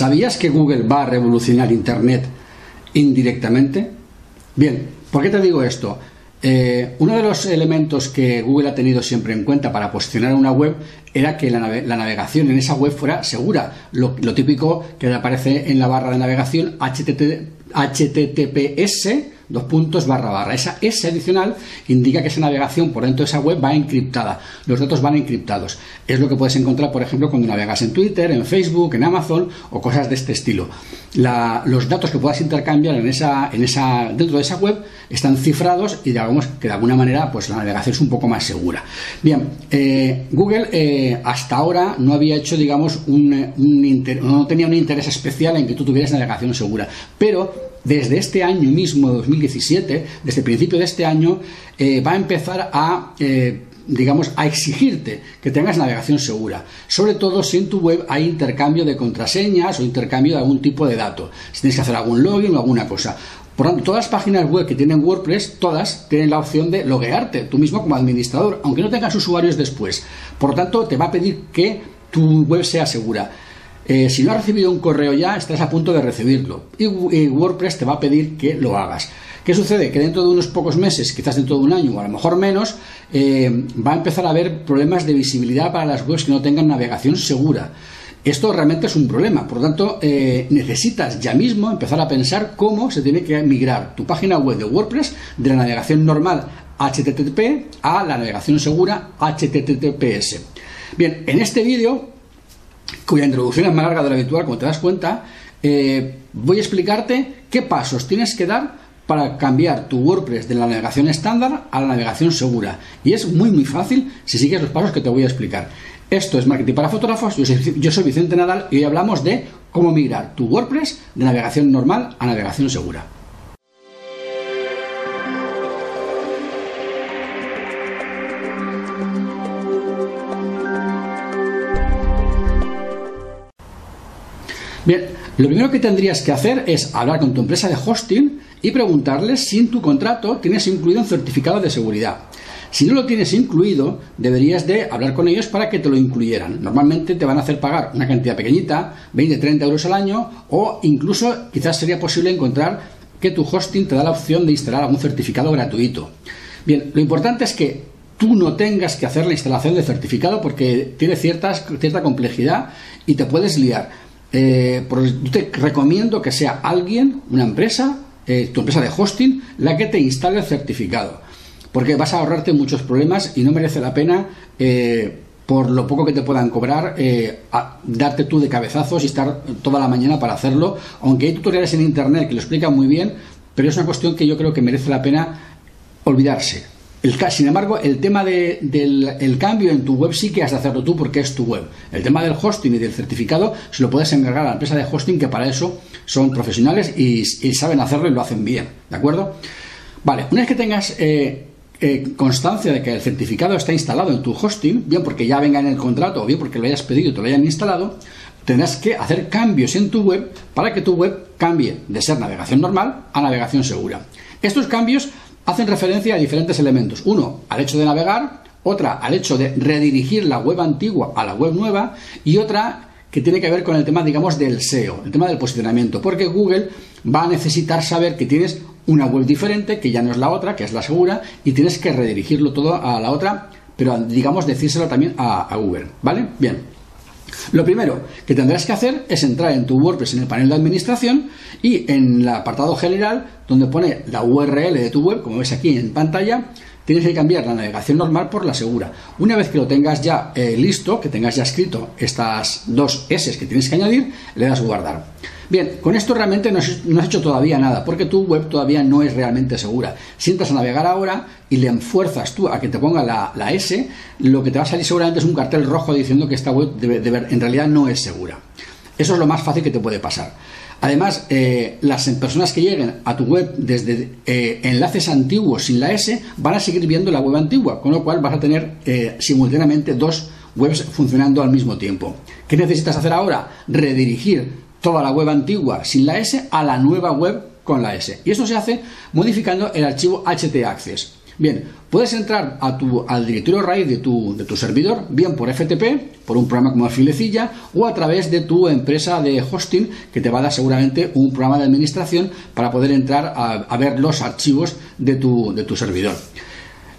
¿Sabías que Google va a revolucionar Internet indirectamente? Bien, ¿por qué te digo esto? Eh, uno de los elementos que Google ha tenido siempre en cuenta para posicionar una web era que la, navegación en esa web fuera segura. Lo, típico que aparece en la barra de navegación HTTPS dos puntos barra barra. Esa S adicional indica que esa navegación por dentro de esa web va encriptada. Los datos van encriptados. Es lo que puedes encontrar, por ejemplo, cuando navegas en Twitter, en Facebook, en Amazon o cosas de este estilo. los datos que puedas intercambiar en esa, en esa, dentro de esa web están cifrados y digamos que de alguna manera pues la navegación es un poco más segura. Bien, eh, Google eh, hasta ahora no había hecho, digamos, un, un no tenía un interés especial en que tú tuvieras navegación segura, pero desde este año mismo, 2017, desde el principio de este año, eh, va a empezar a, eh, digamos, a exigirte que tengas navegación segura. Sobre todo si en tu web hay intercambio de contraseñas o intercambio de algún tipo de dato. Si tienes que hacer algún login o alguna cosa. Por tanto, todas las páginas web que tienen WordPress, todas tienen la opción de loguearte tú mismo como administrador, aunque no tengas usuarios después. Por lo tanto, te va a pedir que tu web sea segura. Eh, si no has recibido un correo ya, estás a punto de recibirlo y, WordPress te va a pedir que lo hagas. ¿Qué sucede? Que dentro de unos pocos meses, quizás dentro de un año o a lo mejor menos, eh, va a empezar a haber problemas de visibilidad para las webs que no tengan navegación segura. Esto realmente es un problema, por lo tanto eh, necesitas ya mismo empezar a pensar cómo se tiene que migrar tu página web de WordPress de la navegación normal HTTP a la navegación segura HTTPS. Bien, en este vídeo cuya introducción es más larga de lo habitual, como te das cuenta, eh, voy a explicarte qué pasos tienes que dar para cambiar tu WordPress de la navegación estándar a la navegación segura. Y es muy muy fácil si sigues los pasos que te voy a explicar. Esto es Marketing para Fotógrafos, yo soy, yo soy Vicente Nadal y hoy hablamos de cómo migrar tu WordPress de navegación normal a navegación segura. Bien, lo primero que tendrías que hacer es hablar con tu empresa de hosting y preguntarles si en tu contrato tienes incluido un certificado de seguridad. Si no lo tienes incluido, deberías de hablar con ellos para que te lo incluyeran. Normalmente te van a hacer pagar una cantidad pequeñita, 20-30 euros al año, o incluso quizás sería posible encontrar que tu hosting te da la opción de instalar algún certificado gratuito. Bien, lo importante es que tú no tengas que hacer la instalación del certificado porque tiene cierta complejidad y te puedes liar. Eh, yo te recomiendo que sea alguien, una empresa, eh, tu empresa de hosting, la que te instale el certificado. Porque vas a ahorrarte muchos problemas y no merece la pena, eh, por lo poco que te puedan cobrar, darte tú de cabezazos y estar toda la mañana para hacerlo. Aunque hay tutoriales en internet que lo explican muy bien, pero es una cuestión que yo creo que merece la pena olvidarse sin embargo, el tema del cambio en tu web sí que has de hacerlo tú porque es tu web. El tema del hosting y del certificado se lo puedes encargar a la empresa de hosting que para eso son profesionales y, saben hacerlo y lo hacen bien. ¿De acuerdo? Vale, una vez que tengas eh, eh, constancia de que el certificado está instalado en tu hosting, bien porque ya venga en el contrato o bien porque lo hayas pedido y te lo hayan instalado, tendrás que hacer cambios en tu web para que tu web cambie de ser navegación normal a navegación segura. Estos cambios hacen referencia a diferentes elementos. Uno, al hecho de navegar, otra al hecho de redirigir la web antigua a la web nueva y otra que tiene que ver con el tema, digamos, del SEO, el tema del posicionamiento, porque Google va a necesitar saber que tienes una web diferente, que ya no es la otra, que es la segura, y tienes que redirigirlo todo a la otra, pero digamos decírselo también a, Google, ¿vale? Bien. Lo primero que tendrás que hacer es entrar en tu WordPress en el panel de administración y en el apartado general, donde pone la URL de tu web, como ves aquí en pantalla, tienes que cambiar la navegación normal por la segura. Una vez que lo tengas ya eh, listo, que tengas ya escrito estas dos S que tienes que añadir, le das guardar. Bien, con esto realmente no has, hecho todavía nada, porque tu web todavía no es realmente segura. Si entras a navegar ahora y le enfuerzas tú a que te ponga la, S, lo que te va a salir seguramente es un cartel rojo diciendo que esta web en realidad no es segura. Eso es lo más fácil que te puede pasar. Además, eh, las personas que lleguen a tu web desde eh, enlaces antiguos sin la S van a seguir viendo la web antigua, con lo cual vas a tener eh, simultáneamente dos webs funcionando al mismo tiempo. ¿Qué necesitas hacer ahora? Redirigir toda la web antigua sin la S a la nueva web con la S. Y esto se hace modificando el archivo htaccess. Bien, puedes entrar a tu, al directorio raíz de tu, de tu servidor, bien por FTP, por un programa como Filecilla, o a través de tu empresa de hosting, que te va a dar seguramente un programa de administración para poder entrar a, ver los archivos de tu, de tu servidor.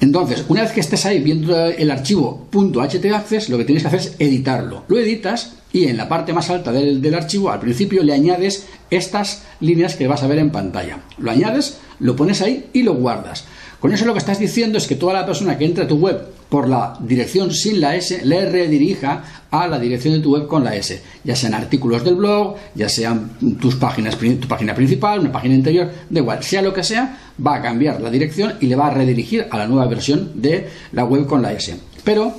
Entonces, una vez que estés ahí viendo el archivo .htaccess, lo que tienes que hacer es editarlo. Lo editas y en la parte más alta del, del, archivo, al principio, le añades estas líneas que vas a ver en pantalla. Lo añades, lo pones ahí y lo guardas. Con eso lo que estás diciendo es que toda la persona que entra a tu web por la dirección sin la S le redirija a la dirección de tu web con la S, ya sean artículos del blog, ya sean tus páginas, tu página principal, una página interior, da igual, sea lo que sea, va a cambiar la dirección y le va a redirigir a la nueva versión de la web con la S. Pero,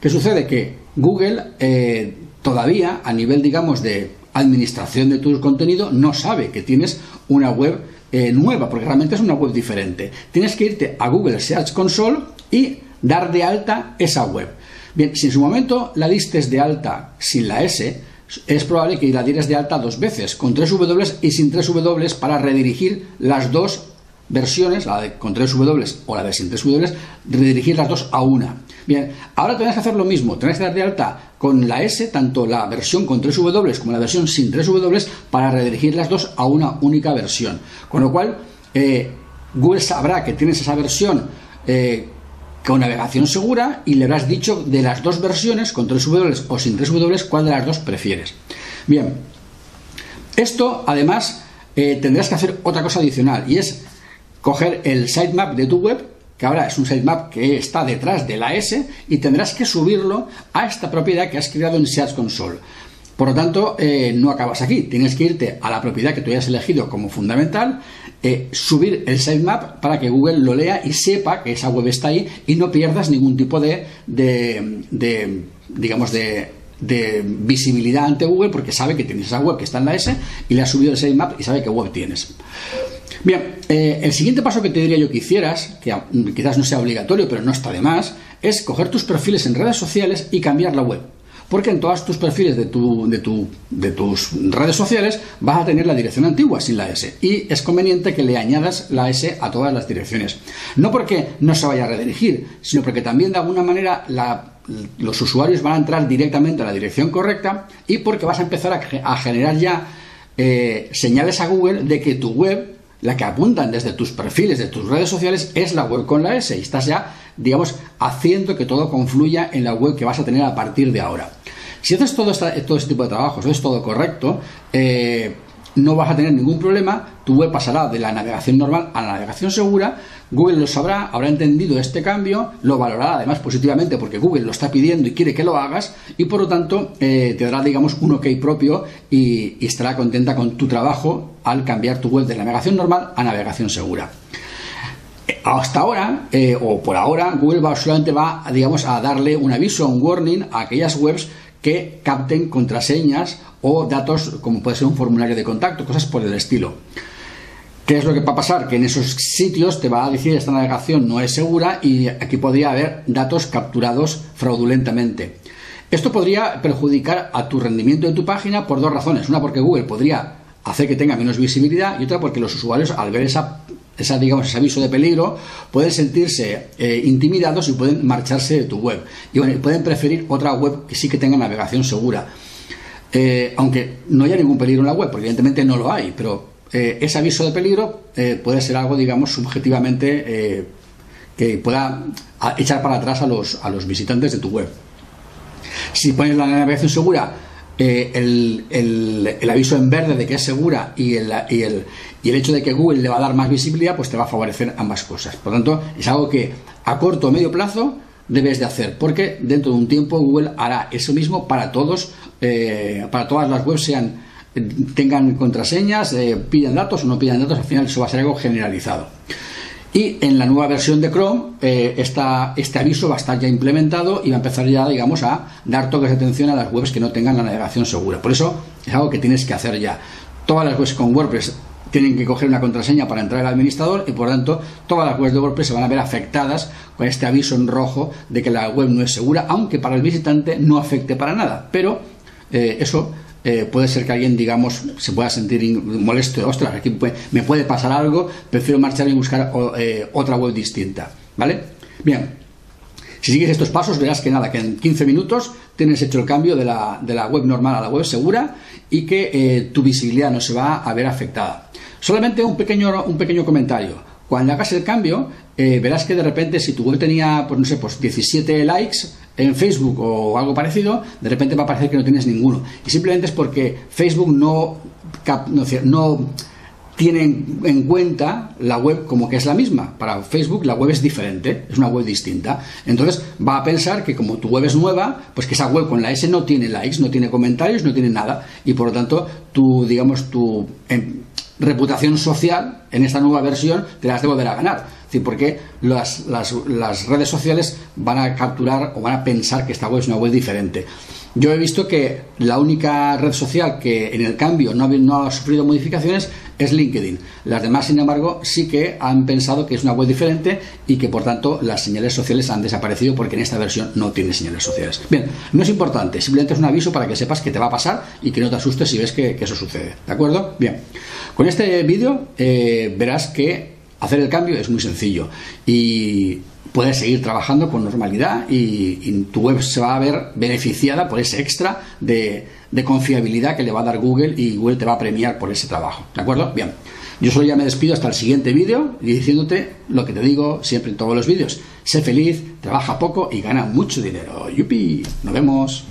¿qué sucede? Que Google eh, todavía, a nivel, digamos, de administración de tu contenido, no sabe que tienes una web eh, nueva, porque realmente es una web diferente. Tienes que irte a Google Search Console y dar de alta esa web. Bien, si en su momento la distes de alta sin la S, es probable que la dieras de alta dos veces, con tres W y sin tres W, para redirigir las dos versiones, la de con tres W o la de sin tres W, redirigir las dos a una. Bien, ahora tenés que hacer lo mismo, tenés que dar de alta con la S, tanto la versión con 3 W como la versión sin 3 W, para redirigir las dos a una única versión. Con lo cual, eh, Google sabrá que tienes esa versión eh, con navegación segura y le habrás dicho de las dos versiones, con 3 W o sin 3 W, cuál de las dos prefieres. Bien, esto además eh, tendrás que hacer otra cosa adicional y es coger el sitemap de tu web que ahora es un sitemap que está detrás de la S y tendrás que subirlo a esta propiedad que has creado en Search Console. Por lo tanto, eh, no acabas aquí. Tienes que irte a la propiedad que tú hayas elegido como fundamental, eh, subir el sitemap para que Google lo lea y sepa que esa web está ahí y no pierdas ningún tipo de, digamos, de, visibilidad ante Google porque sabe que tienes esa web que está en la S y le has subido el sitemap y sabe qué web tienes. Bien, eh, el siguiente paso que te diría yo que hicieras, que quizás no sea obligatorio, pero no está de más, es coger tus perfiles en redes sociales y cambiar la web. Porque en todos tus perfiles de, tu, de, tu, de tus redes sociales vas a tener la dirección antigua sin la S. Y es conveniente que le añadas la S a todas las direcciones. No porque no se vaya a redirigir, sino porque también de alguna manera los usuarios van a entrar directamente a la dirección correcta y porque vas a empezar a, generar ya eh, señales a Google de que tu web la que apuntan desde tus perfiles, de tus redes sociales, es la web con la S. Y estás ya, digamos, haciendo que todo confluya en la web que vas a tener a partir de ahora. Si haces todo, todo este tipo de trabajos, es todo correcto, eh, no vas a tener ningún problema, tu web pasará de la navegación normal a la navegación segura, Google lo sabrá, habrá entendido este cambio, lo valorará además positivamente porque Google lo está pidiendo y quiere que lo hagas y por lo tanto eh, te dará digamos un ok propio y, estará contenta con tu trabajo al cambiar tu web de navegación normal a navegación segura. Hasta ahora, eh, o por ahora, Google va, solamente va, digamos, a darle un aviso, un warning a aquellas webs que capten contraseñas o datos como puede ser un formulario de contacto, cosas por el estilo. ¿Qué es lo que va a pasar? Que en esos sitios te va a decir esta navegación no es segura y aquí podría haber datos capturados fraudulentamente. Esto podría perjudicar a tu rendimiento de tu página por dos razones. Una porque Google podría hacer que tenga menos visibilidad y otra porque los usuarios al ver esa, digamos, ese aviso de peligro pueden sentirse eh, intimidados y pueden marcharse de tu web. Y pueden preferir otra web que sí que tenga navegación segura. Eh, aunque no haya ningún peligro en la web, porque evidentemente no lo hay, pero eh, ese aviso de peligro puede ser algo, digamos, subjetivamente que pueda echar para atrás a los, a los visitantes de tu web. Si pones la navegación segura, el, el, aviso en verde de que es segura y el, y, el, y el hecho de que Google le va a dar más visibilidad, pues te va a favorecer ambas cosas. Por lo tanto, es algo que a corto o medio plazo debes de hacer, porque dentro de un tiempo Google hará eso mismo para todos, eh, para todas las webs sean tengan contraseñas, eh, piden datos o no piden datos, al final eso va a ser algo generalizado. Y en la nueva versión de Chrome, eh, este aviso va a estar ya implementado y va a empezar ya, digamos, a dar toques de atención a las webs que no tengan la navegación segura. Por eso es algo que tienes que hacer ya. Todas las webs con WordPress tienen que coger una contraseña para entrar al administrador y por tanto todas las webs de WordPress se van a ver afectadas con este aviso en rojo de que la web no es segura, aunque para el visitante no afecte para nada. Pero eh, eso eh, puede ser que alguien, digamos, se pueda sentir molesto, ostras, aquí me puede pasar algo, prefiero marchar y buscar eh, otra web distinta. ¿Vale? Bien, si sigues estos pasos, verás que nada, que en 15 minutos tienes hecho el cambio de la, de la web normal a la web segura y que eh, tu visibilidad no se va a ver afectada. Solamente un pequeño, un pequeño comentario. Cuando hagas el cambio, eh, verás que de repente si tu web tenía, pues no sé, pues 17 likes en Facebook o algo parecido, de repente va a parecer que no tienes ninguno. Y simplemente es porque Facebook no, no, no tienen en cuenta la web como que es la misma. Para Facebook la web es diferente, es una web distinta. Entonces va a pensar que como tu web es nueva, pues que esa web con la S no tiene likes, no tiene comentarios, no tiene nada. Y por lo tanto, tu, digamos, tu em, reputación social en esta nueva versión te las de volver a ganar. Porque las, las redes sociales van a capturar o van a pensar que esta web es una web diferente. Yo he visto que la única red social que en el cambio no ha, sufrido modificaciones es LinkedIn. Las demás, sin embargo, sí que han pensado que es una web diferente y que por tanto las señales sociales han desaparecido porque en esta versión no tiene señales sociales. Bien, no es importante, simplemente es un aviso para que sepas que te va a pasar y que no te asustes si ves que, eso sucede. ¿De acuerdo? Bien, con este vídeo eh, verás que hacer el cambio es muy sencillo y puedes seguir trabajando con normalidad y, tu web se va a ver beneficiada por ese extra de, de, confiabilidad que le va a dar Google y Google te va a premiar por ese trabajo. ¿De acuerdo? Bien. Yo solo ya me despido hasta el siguiente vídeo y diciéndote lo que te digo siempre en todos los vídeos. Sé feliz, trabaja poco y gana mucho dinero. ¡Yupi! Nos vemos.